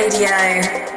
Radio.